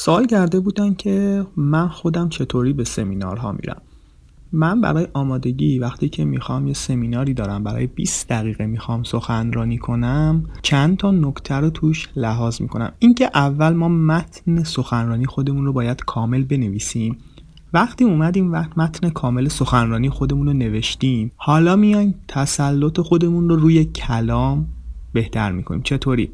سوال کرده بودن که من خودم چطوری به سمینارها میرم. من برای آمادگی وقتی که می‌خوام یه سمیناری دارم برای 20 دقیقه می‌خوام سخنرانی کنم چند تا نکته رو توش لحاظ می‌کنم. اینکه اول ما متن سخنرانی خودمون رو باید کامل بنویسیم. وقتی اومدیم وقت متن کامل سخنرانی خودمون رو نوشتیم حالا میایم تسلط خودمون رو روی کلام بهتر می‌کنیم. چطوری؟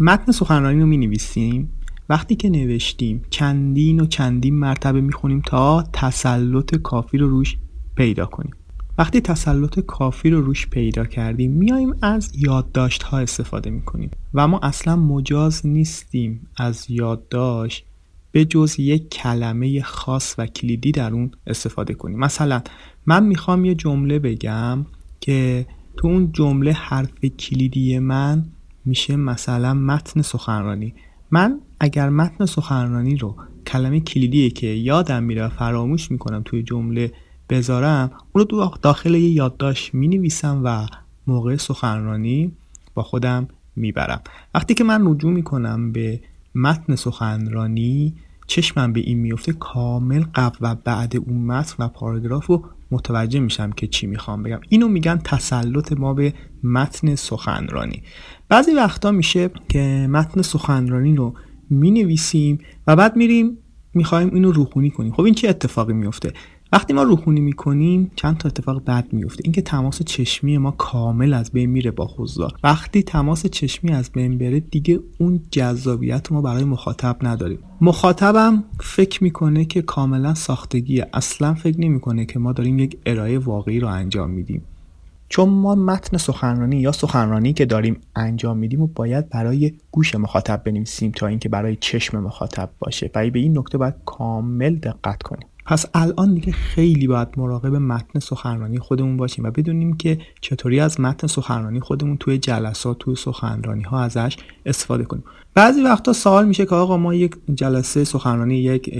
متن سخنرانی رو می‌نویسیم. وقتی که نوشتیم چندین و چندین مرتبه می‌خونیم تا تسلط کافی رو روش پیدا کنیم. وقتی تسلط کافی رو روش پیدا کردیم میایم از یادداشت ها استفاده می‌کنیم و ما اصلا مجاز نیستیم از یادداشت به جز یک کلمه خاص و کلیدی در اون استفاده کنیم. مثلا من می‌خوام یه جمله بگم که تو اون جمله حرف کلیدی من میشه مثلا متن سخنرانی. من اگر متن سخنرانی رو کلمه کلیدی که یادم میره و فراموش می‌کنم توی جمله بذارم اون رو داخل یه یادداشت می‌نویسم و موقع سخنرانی با خودم می‌برم. وقتی که من رجوع می‌کنم به متن سخنرانی چشمم به این میفته کامل قبل و بعد اون متن و پاراگراف رو متوجه میشم که چی می‌خوام بگم. اینو میگن تسلط ما به متن سخنرانی. بعضی وقتا میشه که متن سخنرانی رو می نویسیم و بعد میریم می‌خوایم اینو روخونی کنیم. خب این چه اتفاقی میفته؟ وقتی ما روخونی می‌کنیم چند تا اتفاق بد میفته اینکه تماس چشمی ما کامل از بین میره با حضار. وقتی تماس چشمی از بین بره دیگه اون جذابیت ما برای مخاطب نداریم. مخاطبم فکر می‌کنه که کاملا ساختگیه. اصلا فکر نمی‌کنه که ما داریم یک ارائه واقعی رو انجام میدیم. چون ما متن سخنرانی یا سخنرانی که داریم انجام میدیم و باید برای گوش مخاطب بنویسیم تا اینکه برای چشم مخاطب باشه. و به این نکته باید کامل دقت کنیم. پس الان دیگه خیلی باید مراقب متن سخنرانی خودمون باشیم و بدونیم که چطوری از متن سخنرانی خودمون توی جلسات توی سخنرانی ها ازش استفاده کنیم. بعضی وقتا سوال میشه که آقا ما یک جلسه سخنرانی یک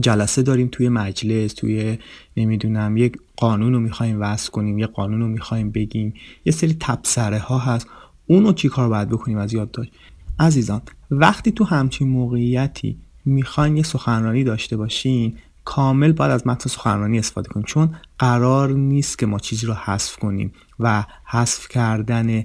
جلسه داریم توی مجلس توی نمی‌دونم یک قانون رو می‌خوایم وضع کنیم یه قانون رو می‌خوایم بگیم یه سری تبصره ها هست اونو چی کار باید بکنیم از یاد داشت؟ عزیزان وقتی تو همچین موقعیتی می‌خواین یه سخنرانی داشته باشین کامل باید از متن سخنرانی استفاده کنیم. چون قرار نیست که ما چیزی رو حذف کنیم و حذف کردن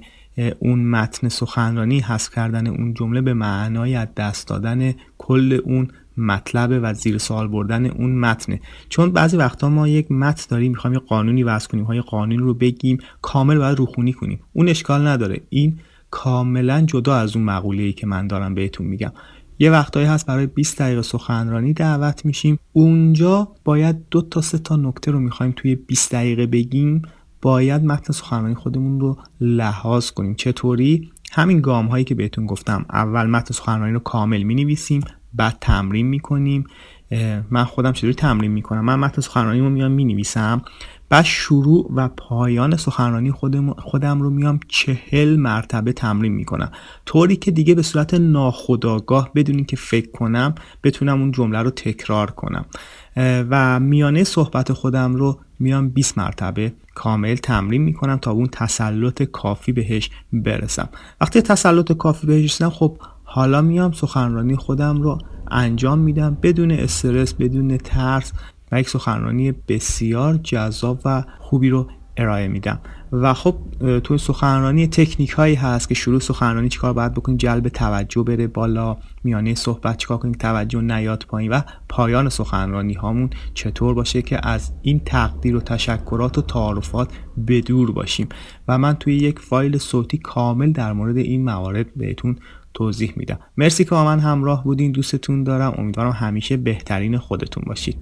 اون متن سخنرانی حذف کردن اون جمله به معنای از دست دادن کل اون مطلب و زیر سوال بردن اون متنه چون بعضی وقتا ما یک متن داریم می‌خوایم یه قانونی وضع کنیم های قانونی رو بگیم کامل باید روخونی کنیم. اون اشکال نداره. این کاملا جدا از اون مقوله ای که من دارم بهتون میگم. یه وقتایی هست برای 20 دقیقه سخنرانی دعوت میشیم. اونجا باید دو تا سه تا نکته رو می‌خوایم توی 20 دقیقه بگیم. باید متن سخنرانی خودمون رو لحاظ کنیم. چطوری؟ همین گام هایی که بهتون گفتم. اول متن سخنرانی رو کامل می نویسیم بعد تمرین می کنیم من خودم چطوری تمرین می کنم من متن سخنرانی رو میام می نویسم بعد شروع و پایان سخنرانی خودم, خودم رو میام چهل مرتبه تمرین می‌کنم. طوری که دیگه به صورت ناخودآگاه بدونین که فکر کنم بتونم اون جمله رو تکرار کنم. و میانه صحبت خودم رو میام 20 مرتبه کامل تمرین می‌کنم تا اون تسلط کافی بهش برسم. وقتی تسلط کافی بهش رسیدم خب حالا میام سخنرانی خودم رو انجام میدم بدون استرس بدون ترس و یک سخنرانی بسیار جذاب و خوبی رو ارائه میدم. و خب توی سخنرانی تکنیک هایی هست که شروع سخنرانی چیکار باید بکنید جلب توجه بره بالا میانه صحبت چیکار کنید توجه نیاد پایین و پایان سخنرانی هامون چطور باشه که از این تقدیر و تشکرات و تعارفات بدور باشیم. و من توی یک فایل صوتی کامل در مورد این موارد بهتون توضیح میدم. مرسی که با من همراه بودین دوستتون دارم. امیدوارم همیشه بهترین خودتون باشید.